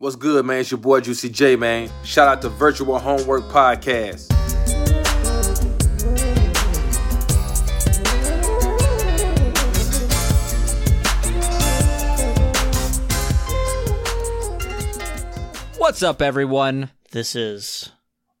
What's good, man? It's your boy Juicy J, man. Shout out to Virtual Homework Podcast. What's up, everyone? This is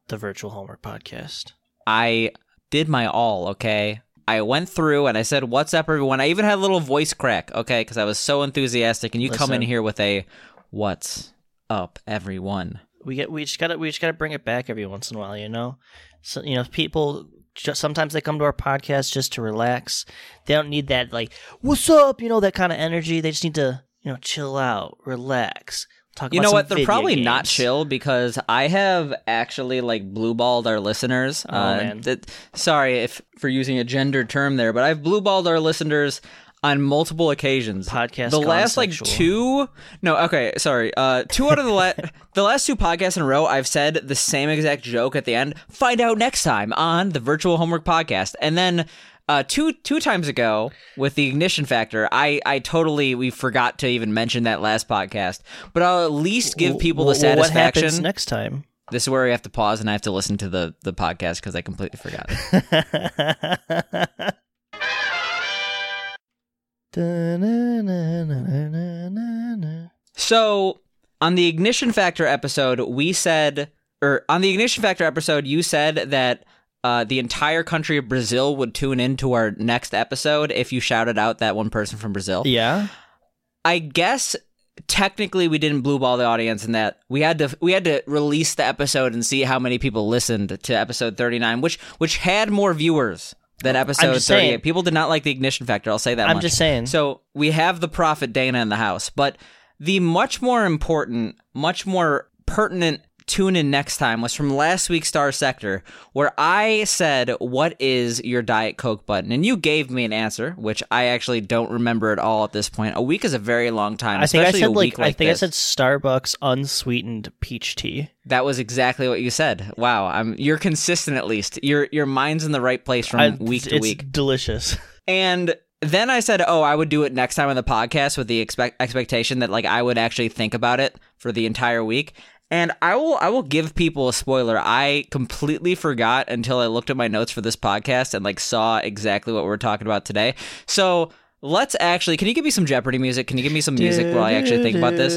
the Virtual Homework Podcast. I did my all, okay? I went through and I said, What's up, everyone? I even had a little voice crack, okay? Because I was so enthusiastic. And you come in here with a, What's up, everyone? We get we just gotta we just gotta bring it back every once in a while, you know. So you know, people just sometimes they come to our podcast just to relax. They don't need that like "What's up?" you know that kind of energy. They just need to you know chill out, relax. Talk. You know what? They're probably not chill because I have actually like blueballed our listeners. Oh, uh, man. that- sorry if for using a gender term there, but I've blueballed our listeners on multiple occasions. Podcast the last like sexual. two. No, okay, sorry. Uh, two out of the la- the last two podcasts in a row, I've said the same exact joke at the end. Find out next time on the Virtual Homework Podcast, and then. Uh, two two times ago with the ignition factor, I I totally we forgot to even mention that last podcast. But I'll at least give people the wh- What satisfaction. happens next time? This is where we have to pause and I have to listen to the the podcast because I completely forgot. so on the ignition factor episode, we said, or on the ignition factor episode, you said that. Uh, the entire country of Brazil would tune into our next episode if you shouted out that one person from Brazil. yeah. I guess technically we didn't blue ball the audience in that we had to we had to release the episode and see how many people listened to episode 39 which which had more viewers than episode 38 saying. people did not like the ignition factor i'll say that I'm much. just saying. so we have the prophet dana in the house but the much more important much more pertinent tune in next time was from last week's star sector where i said what is your diet coke button and you gave me an answer which i actually don't remember at all at this point a week is a very long time I think I especially said a like, week like I think this. I said Starbucks unsweetened peach tea. that was exactly what you said wow i'm you're consistent at least your your mind's in the right place from I- week to it's week delicious. And then I said, "Oh, I would do it next time on the podcast with the expect- expectation that like I would actually think about it for the entire week." And I will I will give people a spoiler. I completely forgot until I looked at my notes for this podcast and like saw exactly what we're talking about today. So, let's actually Can you give me some Jeopardy music? Can you give me some music while I actually think about this?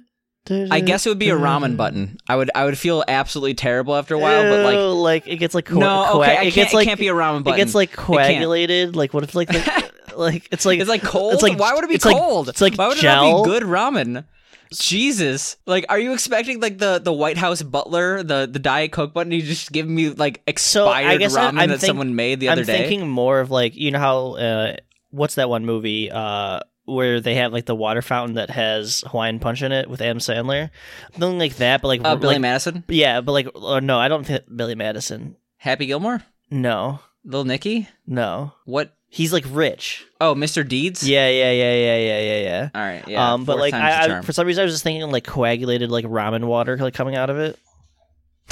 I guess it would be a ramen button. I would I would feel absolutely terrible after a while, but like Ew, like it gets like co- no, coag- okay, it can't, gets like it can't be a ramen button. it gets like coagulated. Like what if like the, like it's like It's like cold. It's like why would it be it's like- cold? it's like why would it not be good ramen? Jesus, like, are you expecting like the the White House butler, the the Diet Coke button? You just give me like So, I expired guess I- ramen I'm that think- someone made the other I'm day. thinking more of like you know how uh, what's that one movie uh where they have like the water fountain that has Hawaiian punch in it with Adam Sandler, something like that. But like, uh, Billy like Madison, yeah, but like uh, no, I don't think Billy Madison. Happy Gilmore, No, Little Nicky. no, What? he's like rich. Oh, Mr. Deeds. Yeah, yeah, yeah, yeah, yeah, yeah, yeah. All right. Yeah. um, but fourth like I, I, for some reason I was just thinking like coagulated like ramen water like coming out of it.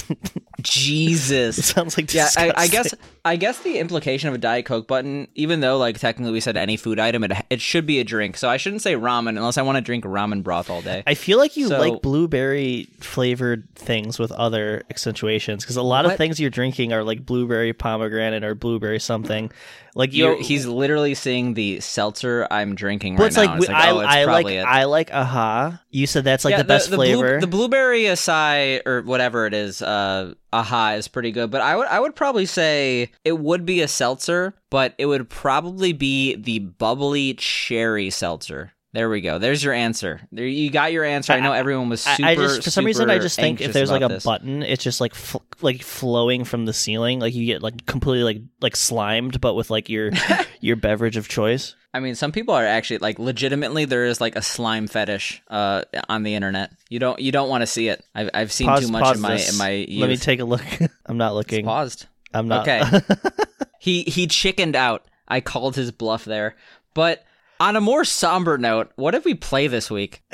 It Jesus. sounds like Yeah, I, I guess I guess the implication of a Diet Coke button, even though like technically we said any food item, it it should be a drink. So I shouldn't say ramen unless I want to drink ramen broth all day. I feel like you So- like blueberry flavored things with other accentuations because a lot What? of things you're drinking are like blueberry pomegranate or blueberry something. Like You're, he's literally seeing the seltzer I'm drinking right it's like, now. we- I, oh, it's I like it. I like aha. You said that's like Yeah, the best blue- flavor. the blueberry acai or whatever it is, uh, aha is pretty good. But I would I would probably say it would be a seltzer, but it would probably be the bubbly cherry seltzer. There we go. There's your answer. There you got your answer. I know everyone was super. I just for some reason I just think if there's like a this. button, it's just like fl- like flowing from the ceiling. Like you get like completely like like slimed, but with like your your beverage of choice. I mean, some people are actually like legitimately. There is like a slime fetish uh, on the internet. You don't you don't want to see it. I've I've seen Pause, too much in my this. in my youth. Let me take a look. I'm not It's looking. paused. I'm not. Okay. He he chickened out. I called his bluff there. But on a more somber note, what did we play this week?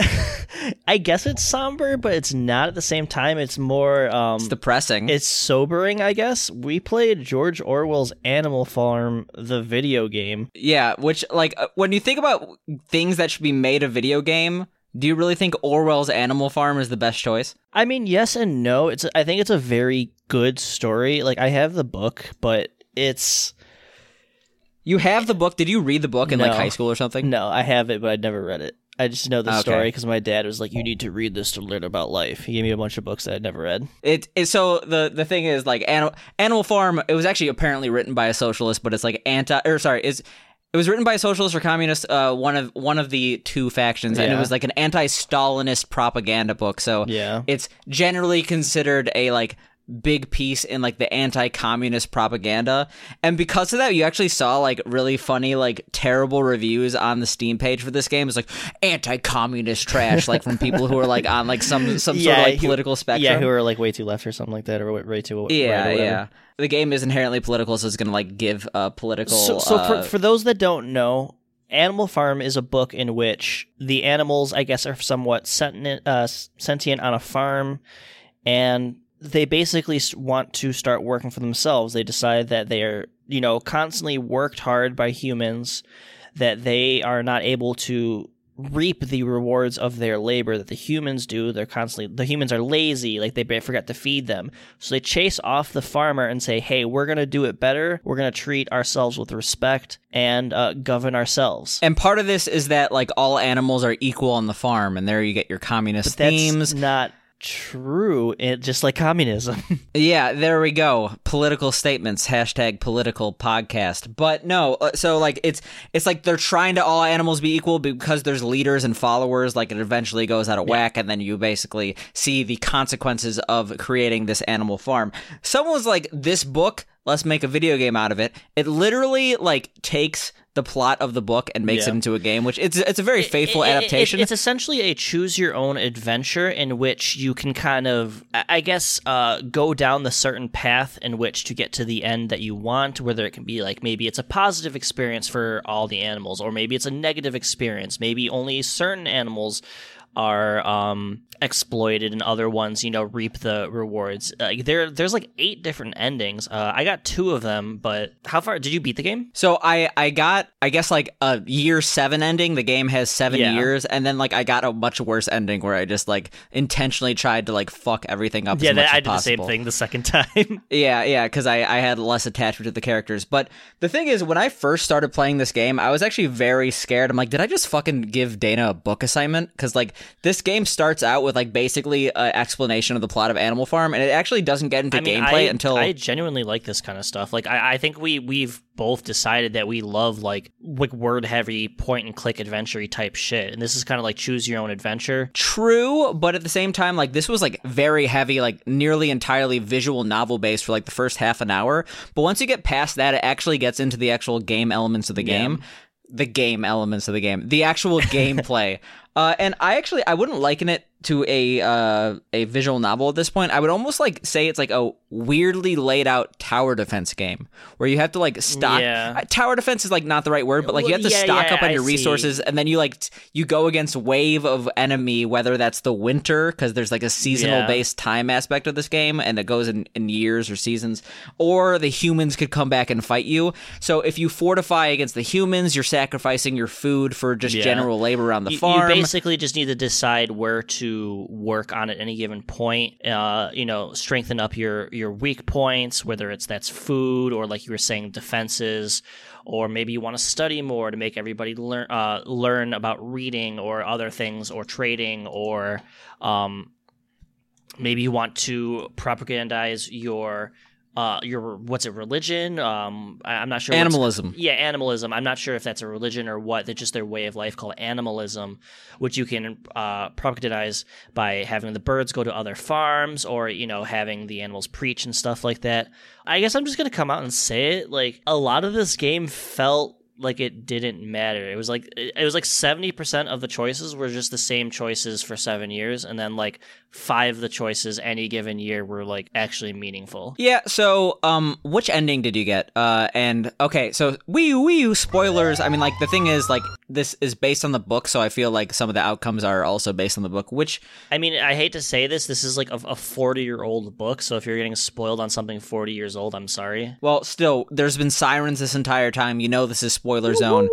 I guess it's somber, but it's not at the same time. It's more um It's depressing. it's sobering, I guess. We played George Orwell's Animal Farm, the video game. yeah, which like uh, when you think about things that should be made a video game, do you really think Orwell's Animal Farm is the best choice? I mean, yes and no. It's I think it's a very good story. Like I have the book, but it's You have the book. Did you read the book in like high school or something? no, I have it, but I'd never read it. I just know the Okay. story because my dad was like, "You need to read this to learn about life." He gave me a bunch of books that I'd never read. It, it so the the thing is like Animal Animal Farm. It was actually apparently written by a socialist, but it's like anti or sorry is. It was written by a socialist or communist, uh, one of one of the two factions, and it was like an anti-Stalinist propaganda book. So Yeah. it's generally considered a like big piece in like the anti-communist propaganda and because of that you actually saw like really funny like terrible reviews on the steam page for this game it's like anti-communist trash like from people who are like on like some some sort of like who- political spectrum Yeah, who are like way too left or something like that, or way too yeah, yeah. The game is inherently political, so it's gonna like give a political. So, so uh, for for those that don't know, Animal Farm is a book in which the animals, I guess, are somewhat sentient, uh, sentient on a farm, and they basically want to start working for themselves. They decide that they are, you know, constantly worked hard by humans, that they are not able to reap the rewards of their labor that the humans do. They're constantly the humans are lazy, like they forget to feed them. So they chase off the farmer and say, "Hey, we're gonna do it better. We're gonna treat ourselves with respect and uh, govern ourselves." and part of this is that like all animals are equal on the farm, and there you get your communist That's themes. not true. It just like communism. Yeah, there we go. Political statements. Hashtag political podcast. But no, uh, so like it's it's like they're trying to all animals be equal because there's leaders and followers. Like it eventually goes out of whack, and then you basically see the consequences of creating this animal farm. Someone was like, "This book, let's make a video game out of it." It literally like takes the plot of the book and makes Yeah. it into a game, which it's it's a very faithful It- it- it- adaptation. it's essentially a choose your own adventure in which you can kind of, I I guess, uh, go down the certain path in which to get to the end that you want. Whether it can be like maybe it's a positive experience for all the animals, or maybe it's a negative experience. Maybe only certain animals are um, exploited and other ones, you know, reap the rewards. Uh, there, there's like eight different endings. Uh, I got two of them, but how far did you beat the game? So I I got I guess like a year seven ending. The game has seven Yeah. years, and then like I got a much worse ending where I just like intentionally tried to like fuck everything up. Yeah, as much that, I as did the same possible. thing the second time. Yeah, yeah, because I, I had less attachment to the characters. But the thing is, when I first started playing this game, I was actually very scared. I'm like, did I just fucking give Dana a book assignment? Because like this game starts out with like basically an explanation of the plot of Animal Farm, and it actually doesn't get into I mean, gameplay I, until I genuinely like this kind of stuff. Like, I, I think we we've both decided that we love like like word heavy point and click adventure type shit, and this is kind of like choose your own adventure. True, but at the same time, like this was like very heavy, like nearly entirely visual novel based for like the first half an hour. But once you get past that, it actually gets into the actual game elements of the game. The game elements of the game, the actual gameplay. Uh, and I actually I wouldn't liken it to a uh, a visual novel at this point. I would almost like say it's like a weirdly laid out tower defense game where you have to like stock. Yeah. uh, Tower defense is like not the right word, but like you have to yeah, stock yeah, up on I your see. resources and then you like t- you go against wave of enemy whether that's the winter because there's like a seasonal based time aspect of this game and it goes in, in years or seasons or the humans could come back and fight you so if you fortify against the humans you're sacrificing your food for just general labor around the You, you farm basically just need to decide where to work on at any given point. Uh, you know, strengthen up your your weak points, whether it's that's food or like you were saying defenses, or maybe you want to study more to make everybody learn uh, learn about reading or other things or trading or um, maybe you want to propagandize your uh your what's it religion um I, i'm not sure animalism yeah, animalism. I'm not sure if that's a religion or what. That's just their way of life called animalism, which you can uh, by having the birds go to other farms or, you know, having the animals preach and stuff like that. I guess I'm just going to come out and say it. Like, a lot of this game felt like it didn't matter. It was like it was like seventy percent of the choices were just the same choices for seven years, and then like five of the choices any given year were like actually meaningful. Yeah, so um which ending did you get? Uh and okay, so Wii U spoilers. I mean like the thing is like this is based on the book, so I feel like some of the outcomes are also based on the book, which I mean, I hate to say this, this is like a forty year old book, so if you're getting spoiled on something forty years old, I'm sorry. well, still there's been sirens this entire time. You know this is spoiler zone.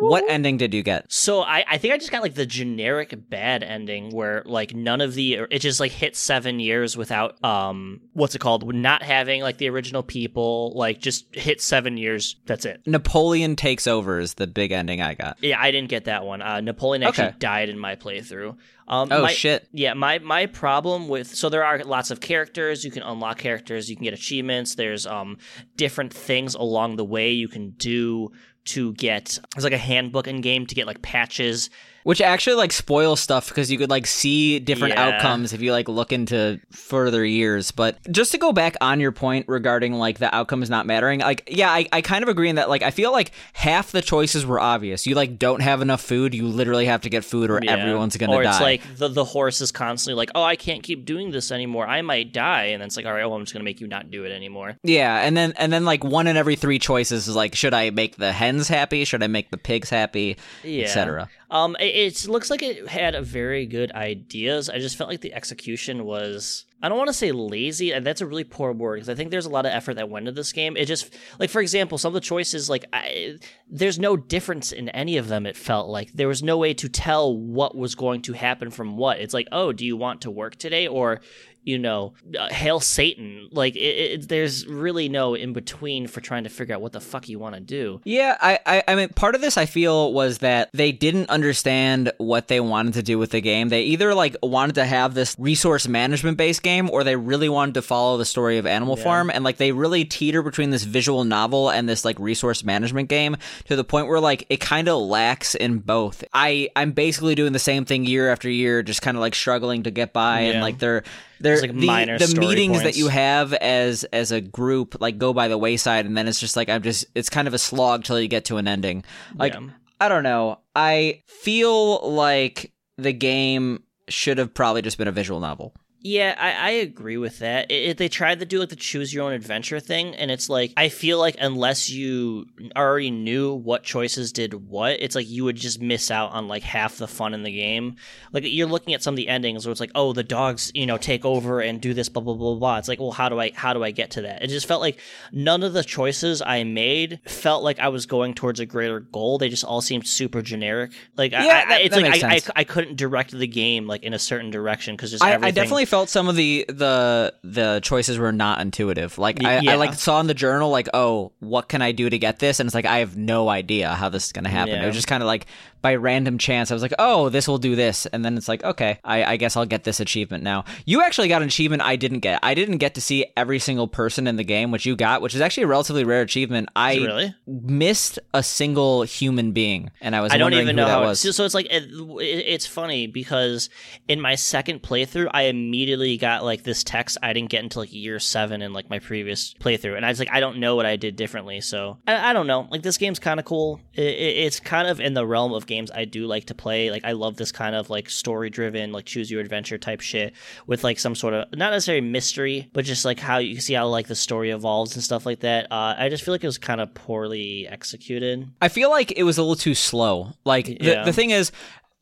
What ending did you get? So I, I think I just got like the generic bad ending where like none of the it just like hit seven years without um what's it called not having like the original people like just hit seven years that's it Napoleon takes over is the big ending I got. yeah I didn't get that one uh Napoleon actually Okay. died in my playthrough um Oh my- shit. Yeah, my my problem with so there are lots of characters. You can unlock characters. You can get achievements. There's um different things along the way you can do to get. There's like a handbook in game to get like patches. Which actually like spoils stuff because you could like see different Yeah. outcomes if you like look into further years. But just to go back on your point regarding like the outcomes not mattering, like yeah, I, I kind of agree in that like I feel like half the choices were obvious. You like don't have enough food, you literally have to get food or Yeah. everyone's gonna or die. it's like the the horse is constantly like, oh, I can't keep doing this anymore. I might die, and then it's like, all right, well, I'm just gonna make you not do it anymore. yeah, and then and then like one in every three choices is like, should I make the hens happy? Should I make the pigs happy? Yeah. Etc. Um, it, it looks like it had a very good ideas. I just felt like the execution was. I don't want to say lazy, and that's a really poor word because I think there's a lot of effort that went into this game. It just, like for example, some of the choices, like I, there's no difference in any of them. It felt like there was no way to tell what was going to happen from what. It's like, oh, do you want to work today, or you know, uh, hail Satan? Like it, it, there's really no in between for trying to figure out what the fuck you want to do. Yeah, I, I I mean part of this I feel was that they didn't understand what they wanted to do with the game. They either like wanted to have this resource management based game or they really wanted to follow the story of Animal Farm and like they really teeter between this visual novel and this like resource management game to the point where like it kind of lacks in both. I I'm basically doing the same thing year after year just kind of like struggling to get by and like they're There's, like, the, minor the meetings that you have as as a group like go by the wayside and then it's just like i'm just it's kind of a slog till you get to an ending. Like Yeah. i don't know. I feel like the game should have probably just been a visual novel Yeah, I, I agree with that. It, it- they tried to do like the choose your own adventure thing, and it's like I feel like unless you already knew what choices did what, it's like you would just miss out on like half the fun in the game. Like you're looking at some of the endings where it's like, oh, the dogs, you know, take over and do this, blah blah blah blah. It's like, well, how do I how do I get to that? It just felt like none of the choices I made felt like I was going towards a greater goal. They just all seemed super generic. Like Yeah, I, that- it's that like I, I. I couldn't direct the game like in a certain direction because just I, everything. I definitely felt some of the the the choices were not intuitive. Like I, Yeah. I like saw in the journal like, oh, what can I do to get this? And it's like I have no idea how this is gonna happen. It was just kind of like by random chance. I was like, oh, this will do this, and then it's like, okay, I, I guess I'll get this achievement now. You actually got an achievement I didn't get. I didn't get to see every single person in the game, which you got, which is actually a relatively rare achievement. I really. missed a single human being, and I was I don't even who know that how. was. So, it's like it, it- it's funny because in my second playthrough, I immediately got like this text I didn't get until like year seven in like my previous playthrough, and I was like, I don't know what I did differently. So I, I don't know. Like this game's kind of cool. It, it, it's kind of in the realm of games I do like to play. Like I love this kind of like story driven, like choose your adventure type shit with like some sort of not necessarily mystery, but just like how you see how like the story evolves and stuff like that. Uh, I just feel like it was kind of poorly executed. I feel like it was a little too slow. Like the, Yeah. the thing is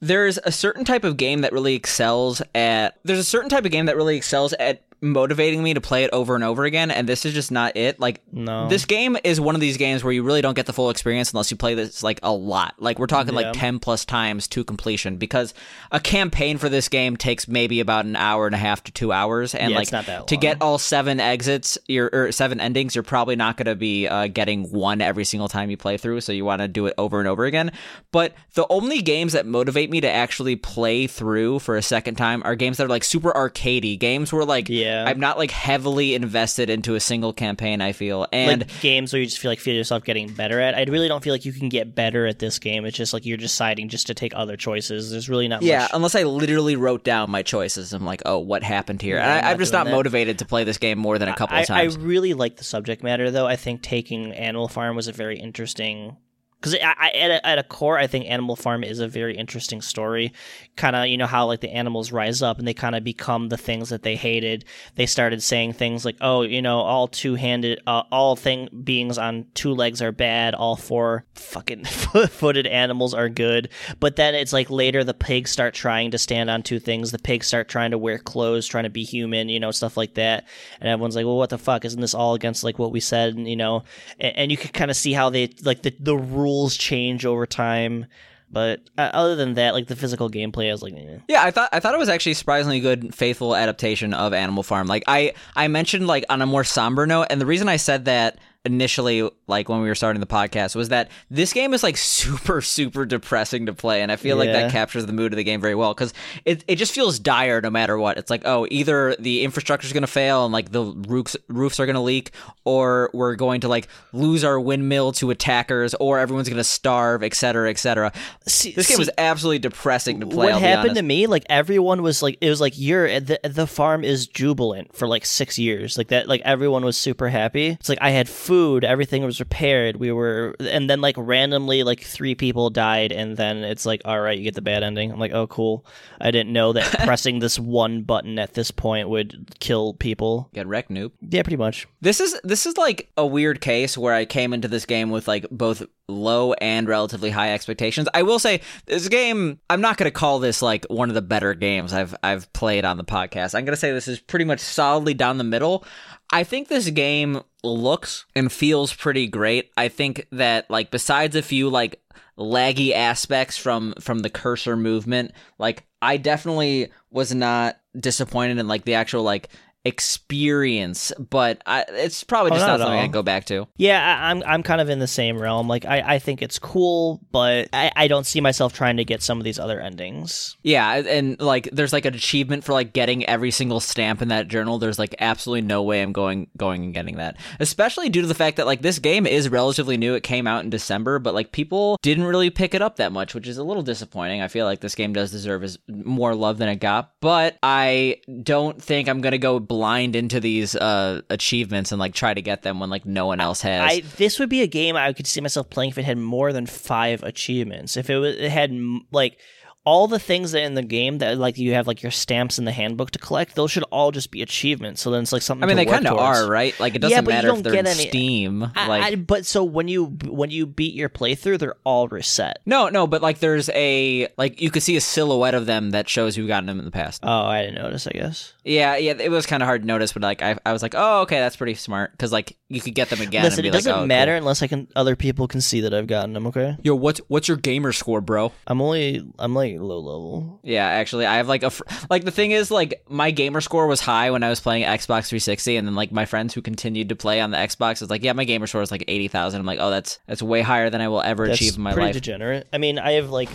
there's a certain type of game that really excels at there's a certain type of game that really excels at motivating me to play it over and over again and this is just not it like No. this game is one of these games where you really don't get the full experience unless you play this like a lot like we're talking Yeah. like 10 plus times to completion because a campaign for this game takes maybe about an hour and a half to two hours and Yeah, like to get all seven exits you're, or seven endings you're probably not going to be uh, getting one every single time you play through so you want to do it over and over again but the only games that motivate me to actually play through for a second time are games that are like super arcadey games where like Yeah. I'm not like heavily invested into a single campaign i feel and like games where you just feel like feel yourself getting better at. I really don't feel like you can get better at this game. It's just like you're deciding just to take other choices. There's really not yeah, much. unless I literally wrote down my choices, I'm like, oh, what happened here? Yeah, I, not just not that. motivated to play this game more than a couple I, of times. I really like the subject matter though. I think taking Animal Farm was a very interesting because at, a, at a core, I think Animal Farm is a very interesting story. Kind of, you know how like the animals rise up and they kind of become the things that they hated. They started saying things like, "Oh, you know, all two handed, uh, all thing beings on two legs are bad. All four fucking footed animals are good." But then it's like later the pigs start trying to stand on two things. The pigs start trying to wear clothes, trying to be human, you know, stuff like that. And everyone's like, "Well, what the fuck? Isn't this all against like what we said?" And, you know, and, and you could kind of see how they like the the rules rules change over time. But uh, other than that, like the physical gameplay, I was like, eh. yeah, I thought I thought it was actually surprisingly good, faithful adaptation of Animal Farm. Like I I mentioned, like on a more somber note, and the reason I said that initially like when we were starting the podcast was that this game is like super super depressing to play and i feel yeah. like that captures the mood of the game very well because it, it just feels dire no matter what. It's like oh either the infrastructure is going to fail and like the roofs roofs are going to leak or we're going to like lose our windmill to attackers or everyone's going to starve etc etc this game was absolutely depressing to play what happened to me like everyone was like it was like you're the, the farm is jubilant for like six years. Like that like everyone was super happy. It's like i had food, everything was repaired. We were, and then like randomly, like three people died, and then it's like, all right, you get the bad ending. I'm like, oh, cool. I didn't know that pressing this one button at this point would kill people. Get wrecked, noob. Yeah, pretty much. This is this is like a weird case where I came into this game with like both low and relatively high expectations. I will say this game, I'm not going to call this like one of the better games I've I've played on the podcast. I'm going to say this is pretty much solidly down the middle. I think this game looks and feels pretty great. I think that like besides a few like laggy aspects from from the cursor movement, like I definitely was not disappointed in like the actual like experience, but I, it's probably oh, just oh, not, not something I go back to. Yeah, I, am I'm, I'm kind of in the same realm. Like I, I think it's cool, but I, I don't see myself trying to get some of these other endings. Yeah, and like there's like an achievement for like getting every single stamp in that journal. There's like absolutely no way I'm going going and getting that. Especially due to the fact that like this game is relatively new. It came out in December, but like people didn't really pick it up that much, which is a little disappointing. I feel like this game does deserve is more love than it got, but I don't think I'm gonna go blind into these uh, achievements and like try to get them when like no one else has. I, this would be a game I could see myself playing if it had more than five achievements. If it, was, it had like all the things that in the game that like you have like your stamps in the handbook to collect, those should all just be achievements. So then it's like something. I mean, they kind of are, right? Like it doesn't yeah, matter if they're in any, Steam. I, like, I, but so when you when you beat your playthrough, they're all reset. No, no, but like there's a like you could see a silhouette of them that shows you've gotten them in the past. Oh, I didn't notice. I guess. Yeah, yeah, it was kind of hard to notice, but like I, I was like, oh, okay, that's pretty smart because like you could get them again. Listen, it doesn't like, oh, matter cool. unless I can other people can see that I've gotten them. Okay. Yo, what's what's your gamer score, bro? I'm only I'm like low level. Yeah, actually, I have like a fr- like the thing is like my gamer score was high when I was playing Xbox 360, and then like my friends who continued to play on the Xbox was like, yeah, my gamer score is like eighty thousand. I'm like, oh, that's that's way higher than I will ever that's achieve in my pretty life. Degenerate. I mean, I have like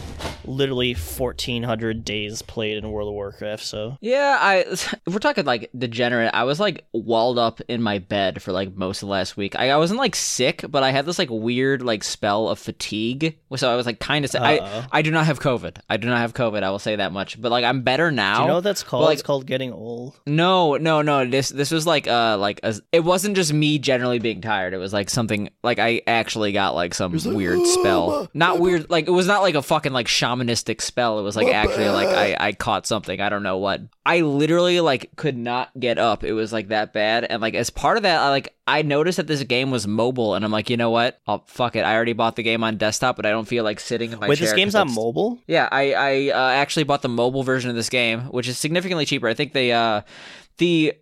literally fourteen hundred days played in World of Warcraft, so yeah, I we're talking like degenerate. I was like walled up in my bed for like most of last week. I, I wasn't like sick, but I had this like weird like spell of fatigue. So I was like kind of. I I do not have COVID. I do not have COVID. I will say that much. But like I'm better now. Do you know what that's called? Like, it's called getting old. No, no, no. This this was like uh like a, it wasn't just me generally being tired. It was like something like I actually got like some like, weird oh, spell. Not weird. Like it was not like a fucking like shamanistic spell. It was like actually like I I caught something. I don't know what. I literally like could not get up. It was like that bad. And like as part of that, I like I noticed that this game was mobile, and I'm like, you know what? Oh fuck it. I already bought the game on desktop, but I don't feel like sitting in my Wait, chair. this game's on mobile? Yeah, I I uh, actually bought the mobile version of this game, which is significantly cheaper. I think they uh the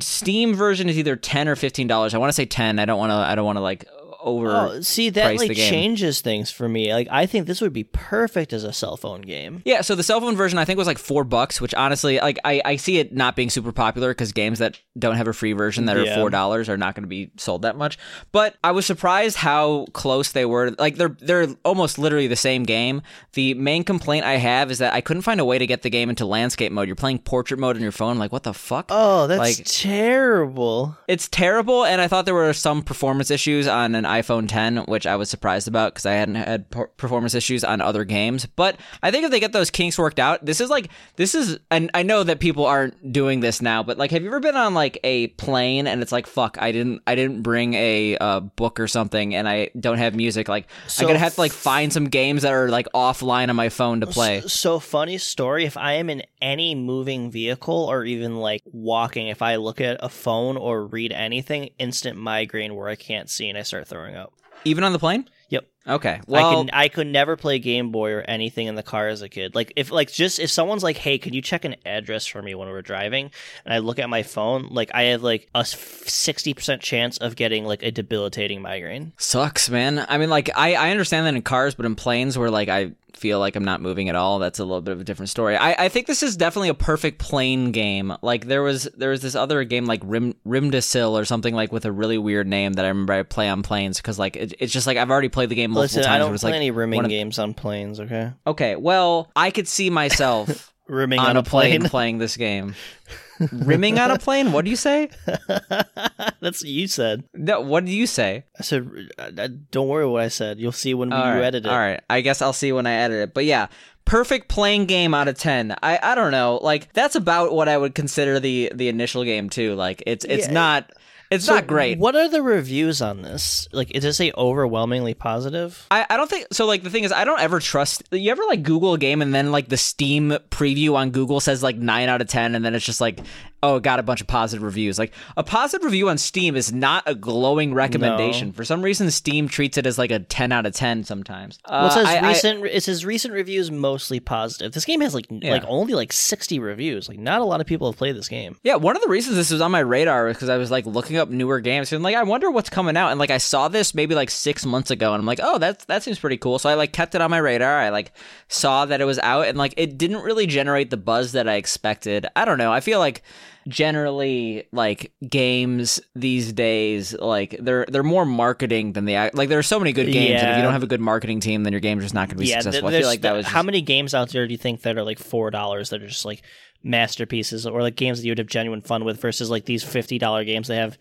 Steam version is either ten or fifteen dollars. I want to say ten. I don't want to. I don't want to like over. Oh, see that like changes things for me. Like I think this would be perfect as a cell phone game. Yeah, so the cell phone version I think was like four bucks, which honestly, like I, I see it not being super popular because games that don't have a free version that yeah. are four dollars are not going to be sold that much. But I was surprised how close they were. Like they're they're almost literally the same game. The main complaint I have is that I couldn't find a way to get the game into landscape mode. You're playing portrait mode on your phone. Like what the fuck? Oh, that's like, terrible. It's terrible, and I thought there were some performance issues on an iPhone 10, which I was surprised about because I hadn't had per- performance issues on other games. But I think if they get those kinks worked out, this is like this is. And I know that people aren't doing this now, but like, have you ever been on like a plane and it's like, fuck, I didn't, I didn't bring a uh, book or something, and I don't have music. Like, So I'm gonna have to like find some games that are like offline on my phone to play. So funny story. If I am in any moving vehicle or even like walking, if I look at a phone or read anything, instant migraine where I can't see and I start throwing up. Even on the plane? Yep. Okay. I Well, can I could never play Game Boy or anything in the car as a kid. Like if like just if someone's like, "Hey, can you check an address for me when we're driving?" and I look at my phone, like I have like a sixty percent chance of getting like a debilitating migraine. Sucks, man. I mean, like, I, I understand that in cars, but in planes where, like, I feel like I'm not moving at all, that's a little bit of a different story. I, I think this is definitely a perfect plane game. Like, there was there was this other game, like, Rim, Rimdasil or something, like, with a really weird name that I remember I play on planes because, like, it, it's just like I've already played the game multiple Listen, times. I don't play like any rimming of- games on planes. Okay, Okay, well, I could see myself rimming on, on, a plane, plane. playing this game. Rimming on a plane? What do you say? That's what you said. No, what do you say? I said, "Don't worry what I said. You'll see when you All right, edit it." All right. I guess I'll see when I edit it. But yeah, perfect playing game out of 10. I I don't know. Like that's about what I would consider the the initial game too. Like it's it's Yeah. not it's So not great. What are the reviews on this? Like, does it say overwhelmingly positive? I, I don't think so. Like the thing is, I don't ever trust. You ever like Google a game and then like the Steam preview on Google says like nine out of ten, and then it's just like, oh, it got a bunch of positive reviews. Like a positive review on Steam is not a glowing recommendation. For some reason, Steam treats it as like a ten out of ten sometimes. Well, it Uh, says I- I- recent. it says recent reviews mostly positive. This game has like like only like sixty reviews. Like, not a lot of people have played this game. Yeah, one of the reasons this was on my radar was because I was like looking up newer games and like I wonder what's coming out and like I saw this maybe like six months ago and I'm like oh that's that seems pretty cool so I like kept it on my radar I like saw that it was out and like it didn't really generate the buzz that I expected I don't know I feel like generally like games these days like they're they're more marketing than the like there are so many good games and if you don't have a good marketing team then your game's just not going to be yeah, successful I feel like that was how many games out there do you think that are like four dollars that are just like masterpieces or like games that you would have genuine fun with versus like these fifty dollar games that have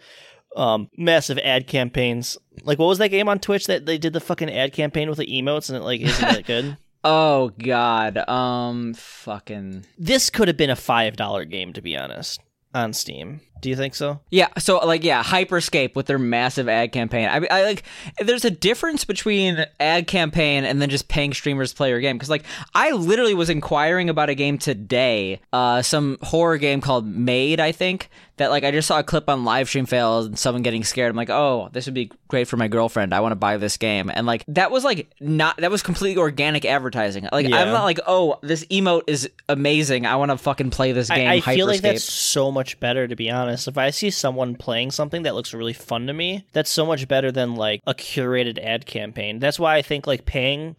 um massive ad campaigns. Like, what was that game on Twitch that they did the fucking ad campaign with the emotes and it like isn't that good? oh god um fucking This could have been a five dollar game to be honest on Steam. Do you think so? Yeah, so like yeah, Hyperscape with their massive ad campaign. I, I like there's a difference between ad campaign and then just paying streamers to play your game because like I literally was inquiring about a game today, uh, some horror game called Made, I think that like I just saw a clip on live stream fails and someone getting scared. I'm like, oh, this would be great for my girlfriend. I want to buy this game, and like that was like not that was completely organic advertising. Like Yeah. I'm not like, oh, this emote is amazing. I want to fucking play this game. I, I feel like that's so much better to be honest. If I see someone playing something that looks really fun to me, that's so much better than like a curated ad campaign. That's why I think like paying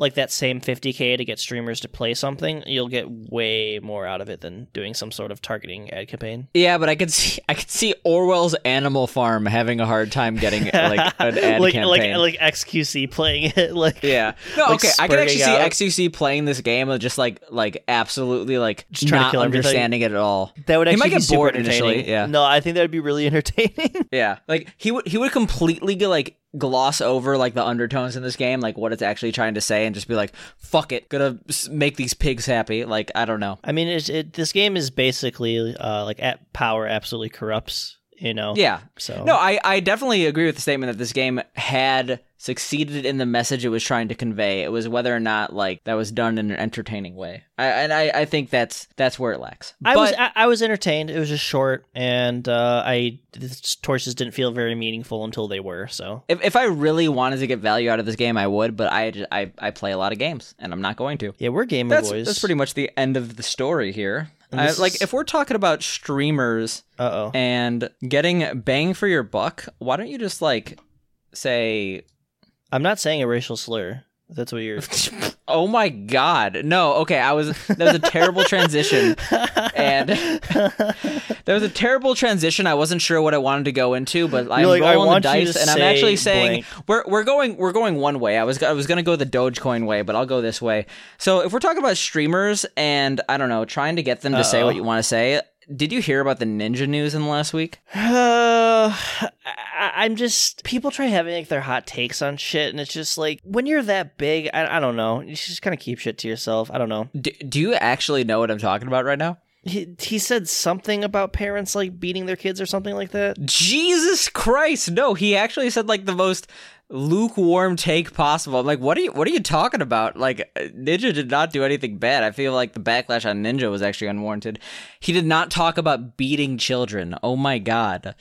like that same 50k to get streamers to play something, you'll get way more out of it than doing some sort of targeting ad campaign. Yeah, but I could see I could see Orwell's Animal Farm having a hard time getting like an ad like campaign. like like XQC playing it like yeah, no, like, okay. I could actually see XQC playing this game and just like like absolutely like Just not everything. understanding it at all. that would He actually might be get bored initially, yeah. No, I think that would be really entertaining. Yeah, like he would he would completely get, like gloss over like the undertones in this game, like what it's actually trying to say, and just be like, "Fuck it, gonna make these pigs happy." Like I don't know. I mean, it's, it, this game is basically uh, like at power absolutely corrupts. You know. Yeah, So No, I, I definitely agree with the statement that this game had succeeded in the message it was trying to convey. It was whether or not like that was done in an entertaining way. I, and I, I think that's that's where it lacks. I was I, I was entertained. It was just short, and uh, I the torches didn't feel very meaningful until they were. So if, if I really wanted to get value out of this game, I would. But I, I I play a lot of games, and I'm not going to. yeah, we're gamer That's boys. that's pretty much the end of the story here. And I, this like is- if we're talking about streamers Uh oh. and getting bang for your buck, why don't you just like say I'm not saying a racial slur. That's what you're. Oh my god. No, okay, I was that was a terrible transition. And that was a terrible transition. I wasn't sure what I wanted to go into, but I'm like, rolling the dice and I'm actually saying blank. we're we're going we're going one way. I was I was going to go the Dogecoin way, but I'll go this way. So, if we're talking about streamers and I don't know, trying to get them to say Uh-oh. what you want to say, did you hear about the ninja news in the last week? Uh, I, I'm just people try having like their hot takes on shit, and it's just like when you're that big, I, I don't know. You just kind of keep shit to yourself. I don't know. Do, do you actually know what I'm talking about right now? He, he said something about parents like beating their kids or something like that. Jesus Christ! No, he actually said like the most lukewarm take possible. I'm like, what are you what are you talking about? Like uh, Ninja did not do anything bad. I feel like the backlash on Ninja was actually unwarranted. He did not talk about beating children. Oh my god.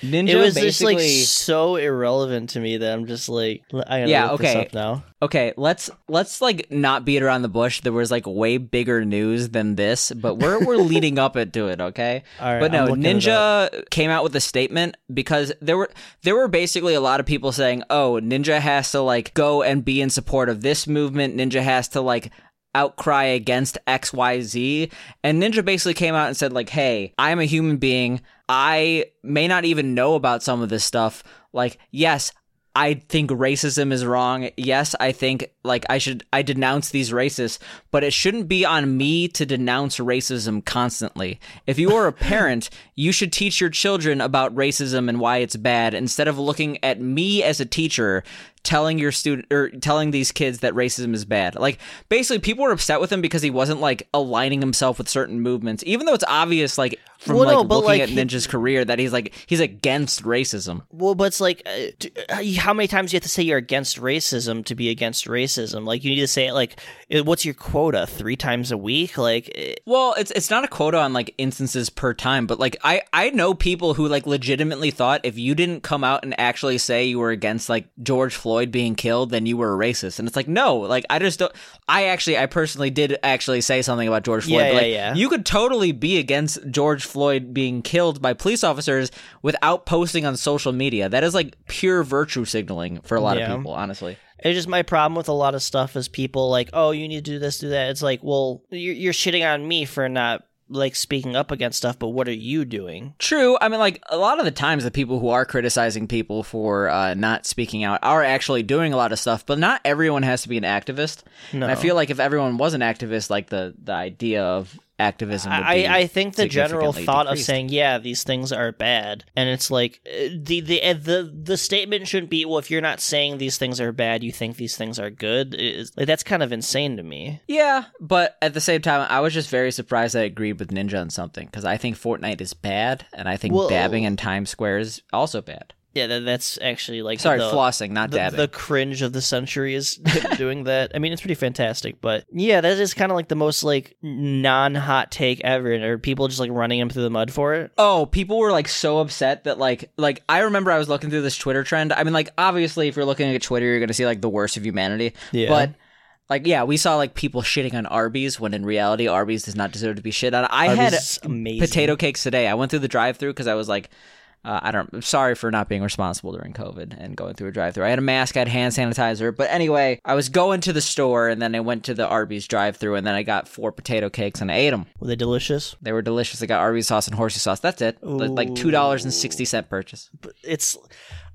Ninja it was just like so irrelevant to me that I'm just like, I gotta Yeah, look this okay. up now. Okay, let's let's like not beat around the bush. There was like way bigger news than this, but we're we're leading up into it, okay? Right, but no, I'm looking it Ninja came out with a statement because there were there were basically a lot of people saying, "Oh, Ninja has to like go and be in support of this movement. Ninja has to like outcry against XYZ." And Ninja basically came out and said like, "Hey, I'm a human being. I may not even know about some of this stuff. Like, yes, I think racism is wrong. Yes, I think like I should I denounce these racists, but it shouldn't be on me to denounce racism constantly. If you are a parent, you should teach your children about racism and why it's bad instead of looking at me as a teacher telling your student or telling these kids that racism is bad. Like basically people were upset with him because he wasn't like aligning himself with certain movements, even though it's obvious like from Well, like no, looking like, at he- Ninja's career that he's like he's against racism. Well, but it's like, uh, uh, how many times do you have to say you're against racism to be against racism? Like, you need to say it like, what's your quota? Three times a week? Like, eh, Well, it's it's not a quota on like instances per time, but like I I know people who like legitimately thought if you didn't come out and actually say you were against like George Floyd being killed, then you were a racist. And it's like no, like I just don't. I actually I personally did actually say something about George Floyd. Yeah, but, like, yeah, yeah. You could totally be against George Floyd being killed by police officers without posting on social media. That is like pure virtue signaling for a lot Yeah. of people, honestly. it's just my problem with a lot of stuff is people like, oh, you need to do this, do that. It's like, well, you're, you're shitting on me for not like speaking up against stuff, but what are you doing? True. I mean, like a lot of the times, the people who are criticizing people for uh, not speaking out are actually doing a lot of stuff. But not everyone has to be an activist. No. And I feel like if everyone was an activist, like the the idea of activism. Would I, be I think the general significantly thought of saying yeah these things are bad and it's like uh, the the uh, the the statement shouldn't be well if you're not saying these things are bad you think these things are good It's- like that's kind of insane to me Yeah, but at the same time, I was just very surprised I agreed with Ninja on something because I think Fortnite is bad, and I think Well- dabbing in Times Square is also bad. Yeah that, that's actually like Sorry, the, flossing, not the, dabbing. the cringe of the century is doing that i mean it's pretty fantastic but yeah that is kind of like the most like non-hot take ever and are people just like running him through the mud for it Oh, people were like so upset that like like I remember I was looking through this Twitter trend. I mean, like obviously, if you're looking at Twitter, you're gonna see like the worst of humanity. Yeah. But like, yeah, we saw like people shitting on Arby's when in reality, Arby's does not deserve to be shit on. I Arby's had amazing. potato cakes today. I went through the drive-through because I was like. Uh, I don't. I'm sorry for not being responsible during COVID and going through a drive-through. I had a mask, I had hand sanitizer, but anyway, I was going to the store and then I went to the Arby's drive-through and then I got four potato cakes and I ate them. were they delicious They were delicious. I got Arby's sauce and horsey sauce. That's it. Like- Like two dollars and sixty cent purchase. but it's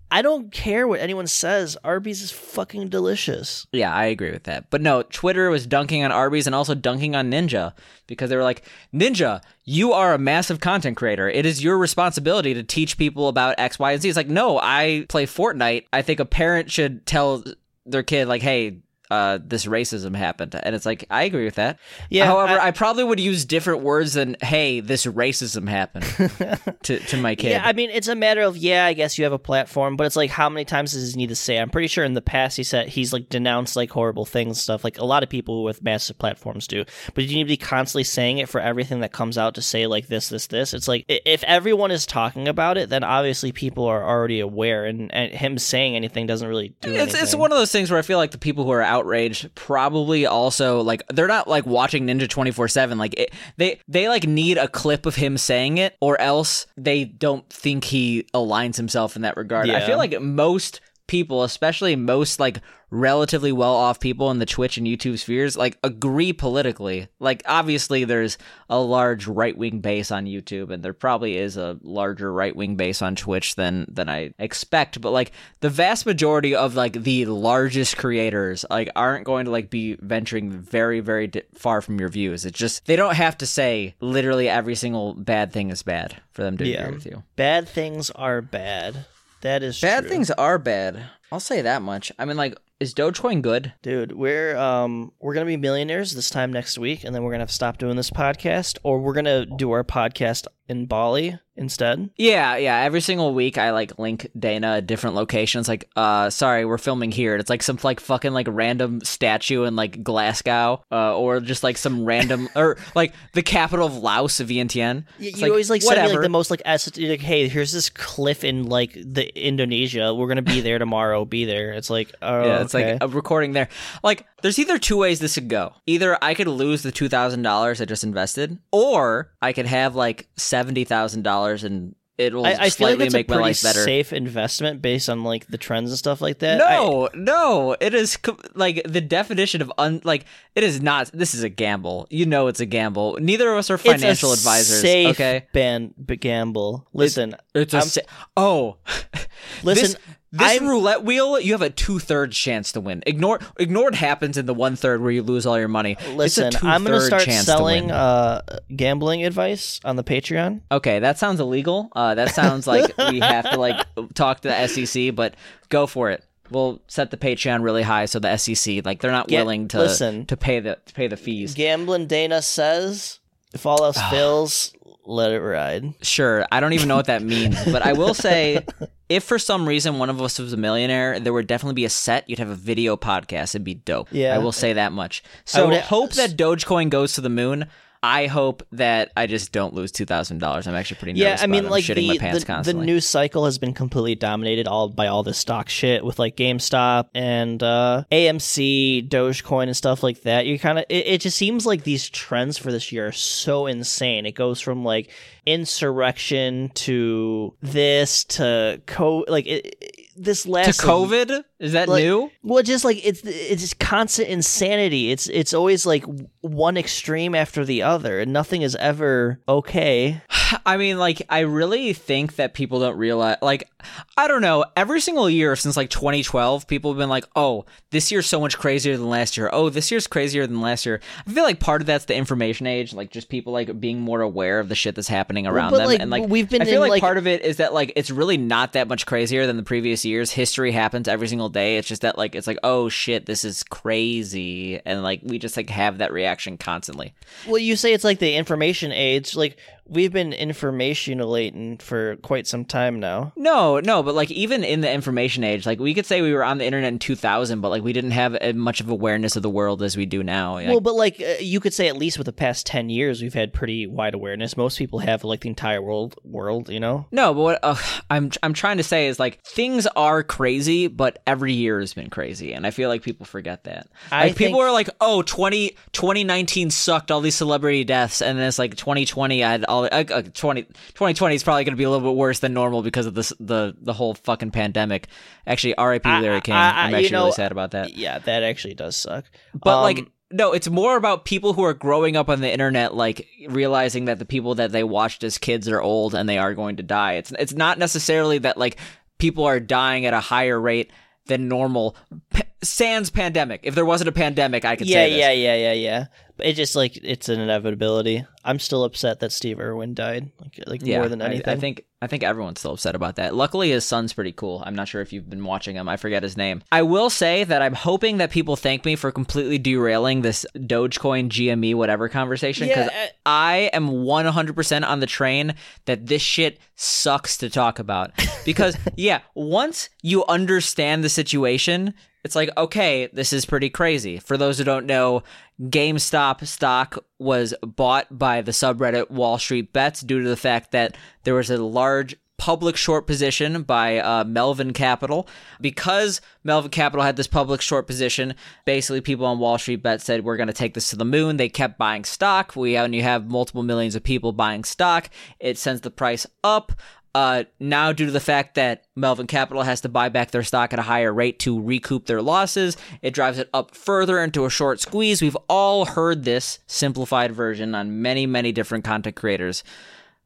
I don't care what anyone says. Arby's is fucking delicious. Yeah, I agree with that. But no, Twitter was dunking on Arby's and also dunking on Ninja because they were like, Ninja, you are a massive content creator. It is your responsibility to teach people about X, Y, and Z. It's like, no, I play Fortnite. I think a parent should tell their kid, like, hey, uh, this racism happened. And it's like, I agree with that. Yeah, However, I- I, probably would use different words than, hey, this racism happened to, to my kid. Yeah, I mean, it's a matter of yeah, I guess you have a platform, but it's like how many times does he need to say? I'm pretty sure in the past he said he's like denounced like horrible things, and stuff like a lot of people with massive platforms do. But you need to be constantly saying it for everything that comes out to say like this, this, this. It's like if everyone is talking about it, then obviously people are already aware, and, and him saying anything doesn't really do It's anything. it's one of those things where I feel like the people who are outraged probably also like they're not like watching Ninja twenty four seven. Like it, they they like need a clip of him saying it, or else they don't think he aligns himself in that regard. Yeah. I feel like most people, especially most like relatively well off people in the Twitch and YouTube spheres, like agree politically. Like obviously there's a large right wing base on YouTube and there probably is a larger right wing base on Twitch than than I expect, but like the vast majority of like the largest creators like aren't going to like be venturing very very di- far from your views. It's just they don't have to say literally every single bad thing is bad for them to Yeah. agree with you. Bad things are bad. That is Bad true. things are bad. I'll say that much. I mean, like, is Dogecoin good? Dude, we're um we're gonna be millionaires this time next week, and then we're gonna have to stop doing this podcast, or we're gonna do our podcast in Bali instead. Yeah, yeah. Every single week, I like link Dana at different locations. Like, uh, sorry, we're filming here. It's like some like fucking like random statue in like Glasgow, uh, or just like some random or like the capital of Laos, Vientiane. You, you always like send me like the most like es- like hey, here's this cliff in like the Indonesia. We're gonna be there tomorrow. Be there. It's like oh Yeah, it's okay. like a recording there. Like, there's either two ways this could go. Either I could lose the two thousand dollars I just invested, or I could have like seventy thousand dollars and it'll I, I feel like slightly make my life better. safe investment based on like the trends and stuff like that. I- No, no, it is like the definition of un like it is not. This is a gamble. You know, it's a gamble. Neither of us are it's financial advisors. Safe okay, ban- gamble. Listen, it's a I'm- sa- oh. Listen, this, this I'm- roulette wheel, you have a two thirds chance to win. Ignore, ignored happens in the one third where you lose all your money. listen. I'm gonna start chance to selling uh gambling advice on the Patreon. Okay, that sounds illegal. Uh, that sounds like we have to like talk to the SEC, but go for it. We'll set the Patreon really high so the SEC like they're not Get- willing to listen. to pay the to pay the fees. Gambling Dana says, if all else fails, let it ride. Sure, I don't even know what that means, but I will say if for some reason one of us was a millionaire, there would definitely be a set. You'd have a video podcast. It'd be dope. Yeah. I will say that much. So would- hope that Dogecoin goes to the moon. I hope that I just don't lose two thousand dollars. I'm actually pretty nervous. Yeah, I mean, like shitting the, my pants the, the news cycle has been completely dominated all by all this stock shit with like GameStop and uh, AMC, Dogecoin, and stuff like that. You kind of it, it just seems like these trends for this year are so insane. It goes from like insurrection to this to co like it, it- this to last like, COVID is that like- new? Well, just like it's it's just constant insanity. It's it's always like one extreme after the other, and nothing is ever okay. I mean, like, I really think that people don't realize, like, I don't know, every single year since like 2012, people have been like, oh, this year's so much crazier than last year. Oh, this year's crazier than last year. I feel like part of that's the information age, like, just people, like, being more aware of the shit that's happening around but, them. like, and, like, we've been I feel in, like, like- part of it is that, like, it's really not that much crazier than the previous years. History happens every single day. It's just that, like, it's like, oh shit, this is crazy. And, like, we just, like, have that reaction constantly. Well, you say it's like the information age. Like we've been informationalating for quite some time now. No, no, but like even in the information age, like we could say we were on the internet in 2000, but like we didn't have as much of awareness of the world as we do now. Like, well, but like uh, you could say at least with the past ten years, we've had pretty wide awareness. Most people have like the entire world. World, you know. no, but what uh, I'm I'm trying to say is like things are crazy, but every year has been crazy, and I feel like people forget that. Like people are like, "Oh, 20 2019 sucked all these celebrity deaths," and then it's like 2020 I had all uh, uh, 20 2020 is probably going to be a little bit worse than normal because of this the the whole fucking pandemic. Actually, R.I.P. Larry King. I- I- I'm you actually know, really sad about that. Yeah, that actually does suck. But Um, like no, it's more about people who are growing up on the internet like realizing that the people that they watched as kids are old and they are going to die. It's it's not necessarily that like people are dying at a higher rate than normal. P- sans pandemic. If there wasn't a pandemic, I could yeah, say this. yeah, yeah, yeah, yeah. It just like it's an inevitability. I'm still upset that Steve Irwin died. Like, like Yeah, more than anything. I, think I think everyone's still upset about that. Luckily, his son's pretty cool. I'm not sure if you've been watching him. I forget his name. I will say that I'm hoping that people thank me for completely derailing this Dogecoin GME whatever conversation because Yeah, uh, I am 100% on the train that this shit sucks to talk about. Because yeah, once you understand the situation, it's like, okay, this is pretty crazy. For those who don't know, GameStop stock was bought by the subreddit Wall Street Bets due to the fact that there was a large public short position by uh, Melvin Capital. Because Melvin Capital had this public short position, basically people on Wall Street Bet said, we're going to take this to the moon. They kept buying stock. We you have multiple millions of people buying stock, it sends the price up. Uh, now, due to the fact that Melvin Capital has to buy back their stock at a higher rate to recoup their losses, it drives it up further into a short squeeze. We've all heard this simplified version on many, many different content creators'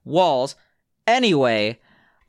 walls. Anyway,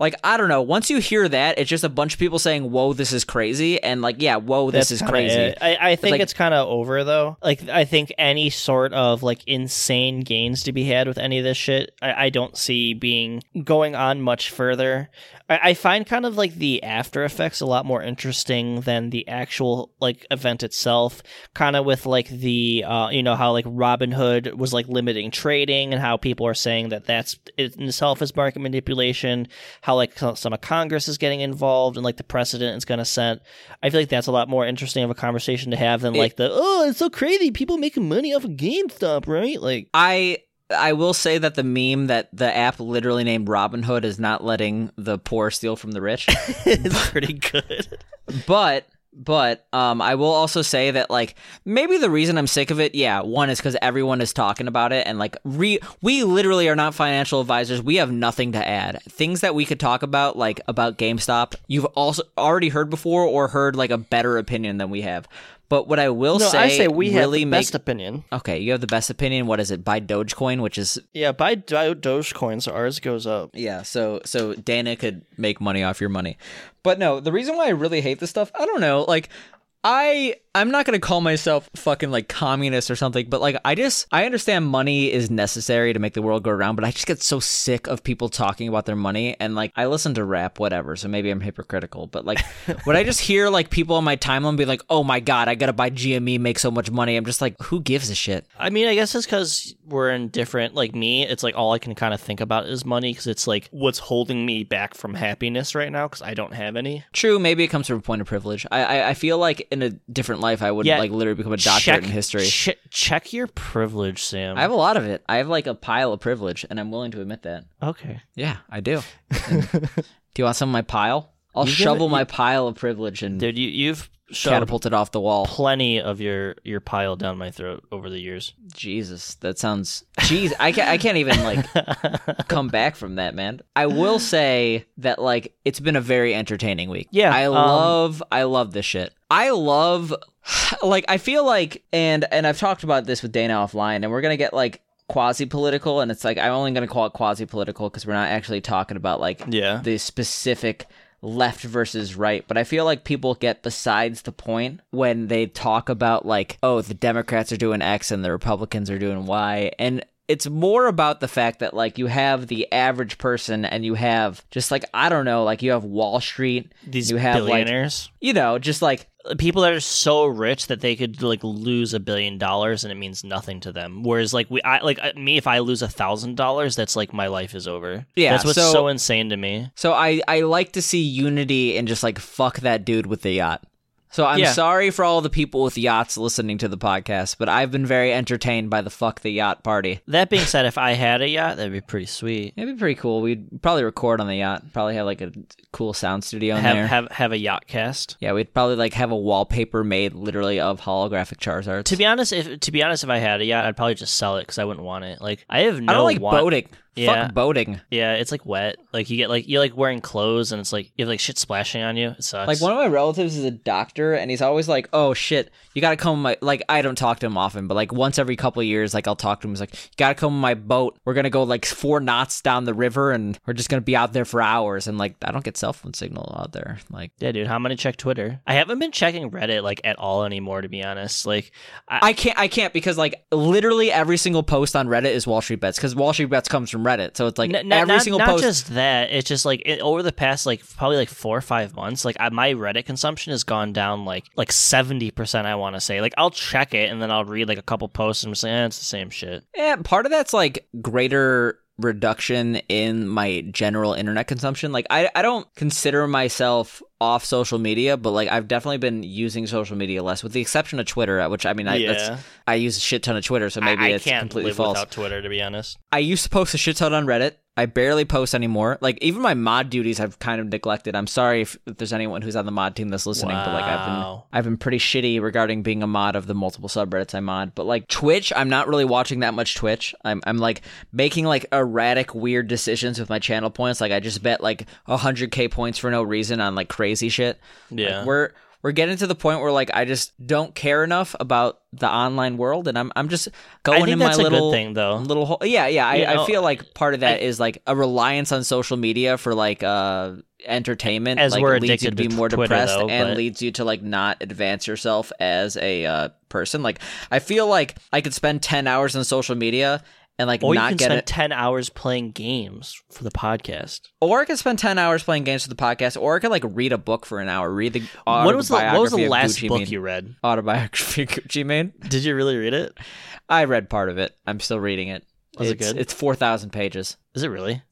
like I don't know. Once you hear that, it's just a bunch of people saying, "Whoa, this is crazy," and like, "Yeah, whoa, this That's is crazy." it. I, I think like- it's kind of over though. Like I think any sort of like insane gains to be had with any of this shit, I, I don't see being going on much further. I, I find kind of like the after effects a lot more interesting than the actual like event itself. Kind of with like the uh, you know how like Robinhood was like limiting trading and how people are saying that that's it in itself is market manipulation. How like some some of Congress is getting involved and like the precedent it's going to set. I feel like that's a lot more interesting of a conversation to have than It- like the oh it's so crazy people making money off of GameStop right like I I will say that the meme that the app literally named Robinhood is not letting the poor steal from the rich. it's pretty good. but but um I will also say that like maybe the reason I'm sick of it, yeah, one is cuz everyone is talking about it and like re- we literally are not financial advisors. We have nothing to add. Things that we could talk about like about GameStop, you've also already heard before or heard like a better opinion than we have. But what I will No, say I say we have really the make best opinion. Okay, you have the best opinion. What is it? Buy Dogecoin, which is Yeah, buy Do- Dogecoin so ours goes up. yeah, so so Dana could make money off your money. But no, the reason why I really hate this stuff, I don't know, like I I'm not going to call myself fucking like communist or something, but like I just I understand money is necessary to make the world go around, but I just get so sick of people talking about their money and like I listen to rap whatever, so maybe I'm hypocritical, but like when I just hear like people on my timeline be like, "Oh my god, I got to buy GME, make so much money." I'm just like, "Who gives a shit?" I mean, I guess it's because we're in different. Like me, it's like all I can kind of think about is money because it's like what's holding me back from happiness right now because I don't have any. True, maybe it comes from a point of privilege. I I, I feel like in a different life I would Yeah, like literally become a doctorate check, in history. che- check your privilege, Sam. I have a lot of it. I have like a pile of privilege, and I'm willing to admit that. okay. Yeah, I do. Do you want some of my pile? I'll You shovel my you- pile of privilege and Dude, you you've catapulted off the wall. plenty of your your pile down my throat over the years. Jesus, that sounds. Jeez, I can't. I can't even like come back from that, man. I will say that like it's been a very entertaining week. Yeah, I um, love. I love this shit. I love. Like I feel like, and and I've talked about this with Dana offline, and we're gonna get like quasi political, and it's like I'm only gonna call it quasi political because we're not actually talking about like Yeah. the specific left versus right, but I feel like people get besides the point when they talk about like, oh, the Democrats are doing X and the Republicans are doing Y, and it's more about the fact that like you have the average person and you have just like I don't know, like you have Wall Street, These you have like billionaires. you know, just like people that are so rich that they could like lose a billion dollars and it means nothing to them. Whereas like we, I like uh, me, if I lose a thousand dollars, that's like my life is over. Yeah, that's what's so- so, insane to me. So I I like to see unity and just like fuck that dude with the yacht. So I'm Yeah. sorry for all the people with yachts listening to the podcast, but I've been very entertained by the fuck the yacht party. That being said, if I had a yacht, that'd be pretty sweet. It'd be pretty cool. We'd probably record on the yacht. Probably have like a cool sound studio in Have there. have have a yacht cast. yeah, we'd probably like have a wallpaper made literally of holographic Charizards. To be honest, if to be honest, if I had a yacht, I'd probably just sell it because I wouldn't want it. Like I have no I don't like want- boating. Yeah. Fuck boating. Yeah, it's like wet. Like you get like you're like wearing clothes and it's like you have like shit splashing on you. It sucks. Like one of my relatives is a doctor, and he's always like, "Oh shit, you gotta come." My like, I don't talk to him often, but like once every couple of years, like I'll talk to him. He's like, "You gotta come with my boat. We're gonna go like four knots down the river, and we're just gonna be out there for hours." And like, I don't get cell phone signal out there. Like, yeah, dude. How many check Twitter? I haven't been checking Reddit like at all anymore. To be honest, like I, I can't, I can't because like literally every single post on Reddit is Wall Street Bets because Wall Street Bets comes from Reddit. So it's like N- every not, single not post. just that it's just like it, over the past like probably like four or five months like I, my reddit consumption has gone down like like 70% i want to say like i'll check it and then i'll read like a couple posts and i'm just like eh, it's the same shit Yeah, part of that's like greater reduction in my general internet consumption. Like I I don't consider myself off social media, but like I've definitely been using social media less with the exception of Twitter, uh, which I mean I Yeah. that's I use a shit ton of Twitter, so maybe I, I it's can't completely live false. without twitter to be honest I used to post a shit ton on Reddit. I barely post anymore. Like even my mod duties I've kind of neglected. I'm sorry if, if there's anyone who's on the mod team that's listening, but like I've been I've been pretty shitty regarding being a mod of the multiple subreddits I mod. But like Twitch, I'm not really watching that much Twitch. I'm I'm like making like erratic weird decisions with my channel points. Like I just bet like 100k points for no reason on like crazy shit. Yeah. Like, we're we're getting to the point where like I just don't care enough about the online world, and I'm I'm just going in that's my a good little thing, though. Little hole. Yeah, yeah. I, know, I feel like part of that is like a reliance on social media for like uh entertainment. As like, we're leads you to addicted be to more Twitter, depressed though, and but- leads you to like not advance yourself as a uh, person. Like I feel like I could spend ten hours on social media. And like Or you can get spend it, ten hours playing games for the podcast. or I could spend ten hours playing games for the podcast, or I could like read a book for an hour. Read the What was the what was the last Gucci book Mane. you read? autobiography of Gucci Mane. Did you really read it? I read part of it. I'm still reading it. Was it good? It's four thousand pages. Is it really?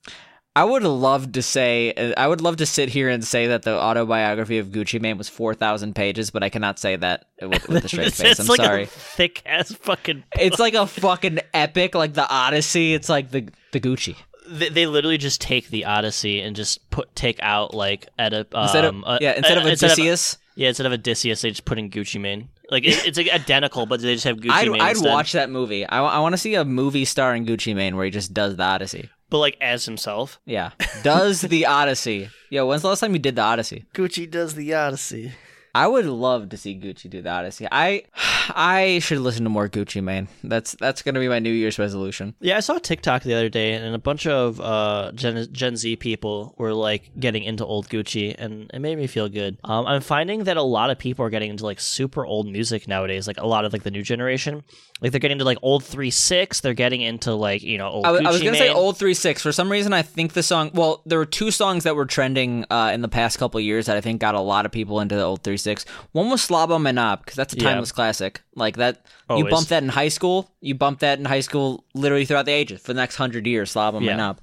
I would love to say, I would love to sit here and say that the autobiography of Gucci Mane was four thousand pages, but I cannot say that with, with a straight face. I'm like sorry. thick ass fucking. It's like a fucking epic, like the Odyssey. It's like the the Gucci. They, they literally just take the Odyssey and just put take out like at a um, Instead of uh, yeah, instead uh, of Odysseus, yeah, instead of Odysseus, they just put in Gucci Mane. Like it, it's like identical, but they just have Gucci I'd Mane. I'd instead. watch that movie. I, I, want to see a movie starring Gucci Mane where he just does the Odyssey. But like as himself. Yeah, does the Odyssey. Yo, when's the last time you did the Odyssey? Gucci does the Odyssey. I would love to see Gucci do the Odyssey. I I should listen to more Gucci Mane. That's that's gonna be my New Year's resolution. Yeah, I saw a TikTok the other day, and a bunch of uh, Gen Gen Z people were like getting into old Gucci, and it made me feel good. Um, I'm finding that a lot of people are getting into like super old music nowadays. Like a lot of like the new generation, like they're getting into like old Three Six. They're getting into like you know old. I, was- I was gonna say old three six. For some reason, I think the song. Well, there were two songs that were trending uh, in the past couple of years that I think got a lot of people into the old three six. One was Slob on My Knob because that's a Yeah. timeless classic. Like that, you Always. bump that in high school. You bump that in high school literally throughout the ages for the next hundred years. Slaba Yeah. Manab.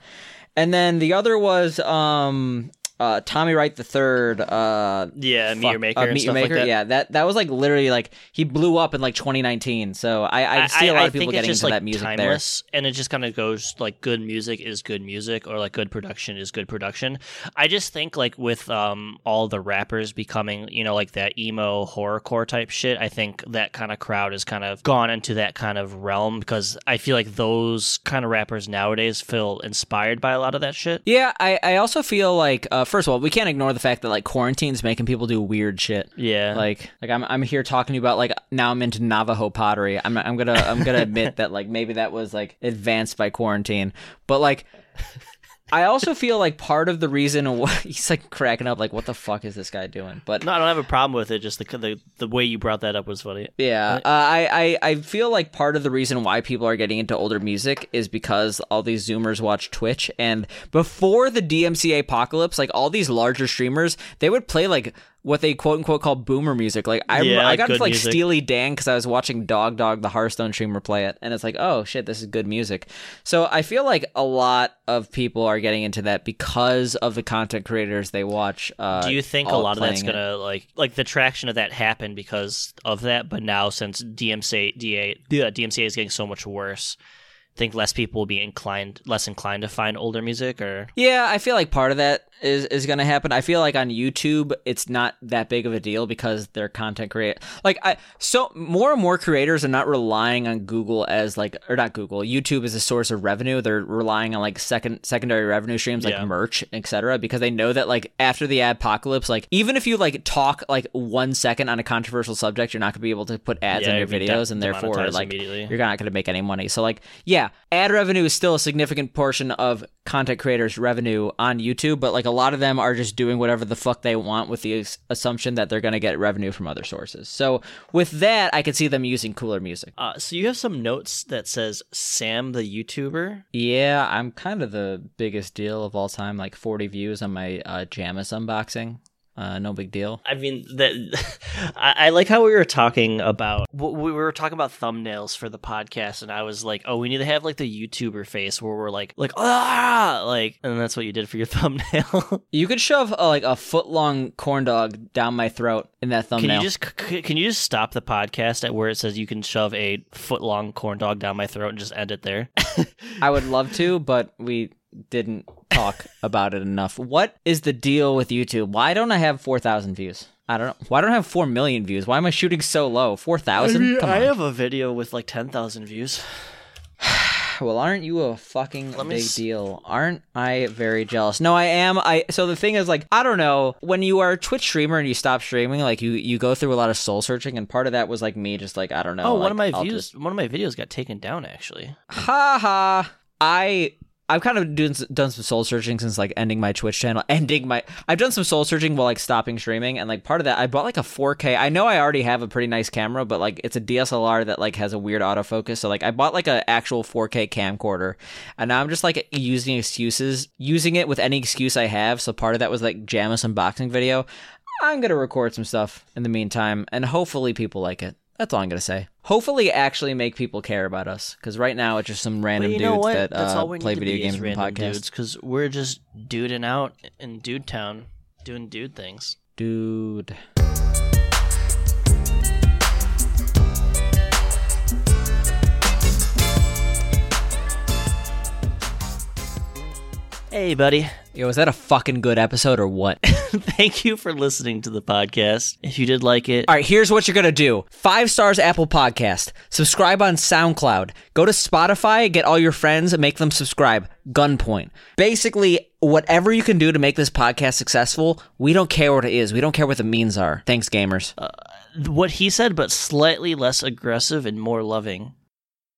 And then the other was um, uh, Tommy Wright the third. Uh, Yeah, fuck, Your Maker uh, and Meet Your like Maker. that. Yeah, that that was like literally like he blew up in like 2019. So I, I see a lot of people getting just, into like, that music timeless, and it just kind of goes like good music is good music, or like good production is good production. I just think like with um all the rappers becoming you know like that emo horrorcore type shit, I think that kind of crowd has kind of gone into that kind of realm because I feel like those kind of rappers nowadays feel inspired by a lot of that shit. Yeah, I, I also feel like uh, first of all, we can't ignore the fact that like quarantine's making people do weird shit. Yeah, Like like I'm I'm here talking to you about like now I'm into Navajo pottery. I'm I'm gonna I'm gonna admit that like maybe that was like advanced by quarantine, but like. I also feel like part of the reason why he's like cracking up, like, what the fuck is this guy doing? But no, I don't have a problem with it. Just the the, the way you brought that up was funny. Yeah, uh, I, I I feel like part of the reason why people are getting into older music is because all these Zoomers watch Twitch, and before the DMCA apocalypse, like all these larger streamers, they would play like what they quote unquote call boomer music. Like I Yeah, I got into like music. Steely Dan because I was watching Dog Dog, the Hearthstone streamer, play it, and it's like, oh shit, this is good music. So I feel like a lot of people are getting into that because of the content creators they watch. Uh, Do you think a lot of that's gonna like like the traction of that happened because of that? But now since DMCA DA, yeah, DMCA is getting so much worse, think less people will be inclined less inclined to find older music or Yeah, I feel like part of that is is going to happen. I feel like on YouTube it's not that big of a deal because they're content create. Like I so more and more creators are not relying on Google as like or not Google, YouTube is a source of revenue. They're relying on like second secondary revenue streams like Yeah. merch, etc. because they know that like after the apocalypse, like even if you like talk like 1 second on a controversial subject, you're not going to be able to put ads Yeah, on your you'll de- videos and therefore like you're not going to make any money. So like, yeah, ad revenue is still a significant portion of content creators' revenue on YouTube, but like a lot of them are just doing whatever the fuck they want with the as- assumption that they're going to get revenue from other sources. So with that, I could see them using cooler music. uh, so you have some notes that says Sam the YouTuber. Yeah, I'm kind of the biggest deal of all time, like 40 views on my uh, Jamis unboxing. Uh, no big deal. I mean that I, I like how we were talking about we were talking about thumbnails for the podcast, and I was like, oh, we need to have like the YouTuber face where we're like like ah like, and that's what you did for your thumbnail. You could shove uh, like a foot long corn dog down my throat in that thumbnail. Can you just c- can you just stop the podcast at where it says you can shove a foot long corn dog down my throat and just end it there? I would love to, but we didn't talk about it enough. What is the deal with YouTube? Why don't I have 4,000 views? I don't know. Why don't I have 4 million views? Why am I shooting so low? 4,000? Come I have a video with like ten thousand views. Well, aren't you a fucking Let big s- deal? Aren't I very jealous? No, I am. I so the thing is like I don't know, when you are a Twitch streamer and you stop streaming, like you you go through a lot of soul searching and part of that was like me just like I don't know. oh, like, one of my I'll views, just- one of my videos got taken down actually. ha ha. I I've kind of doing, done some soul searching since like ending my Twitch channel, ending my. I've done some soul searching while like stopping streaming, and like part of that, I bought like a 4K. I know I already have a pretty nice camera, but like it's a DSLR that like has a weird autofocus. So like I bought like an actual 4K camcorder, and now I'm just like using excuses, using it with any excuse I have. So part of that was like Jamis unboxing video. I'm gonna record some stuff in the meantime, and hopefully people like it. That's all I'm gonna say. Hopefully, actually make people care about us, because right now it's just some random dudes that uh, play video games and podcasts. because we're just duding out in Dude Town, doing dude things. Dude. Hey, buddy. Yo, was that a fucking good episode or what? Thank you for listening to the podcast. If you did like it, All right, here's what you're going to do. Five stars Apple Podcast. Subscribe on SoundCloud. Go to Spotify, get all your friends, and make them subscribe. Gunpoint. Basically, whatever you can do to make this podcast successful, we don't care what it is. We don't care what the means are. Thanks, gamers. Uh, what he said, but slightly less aggressive and more loving.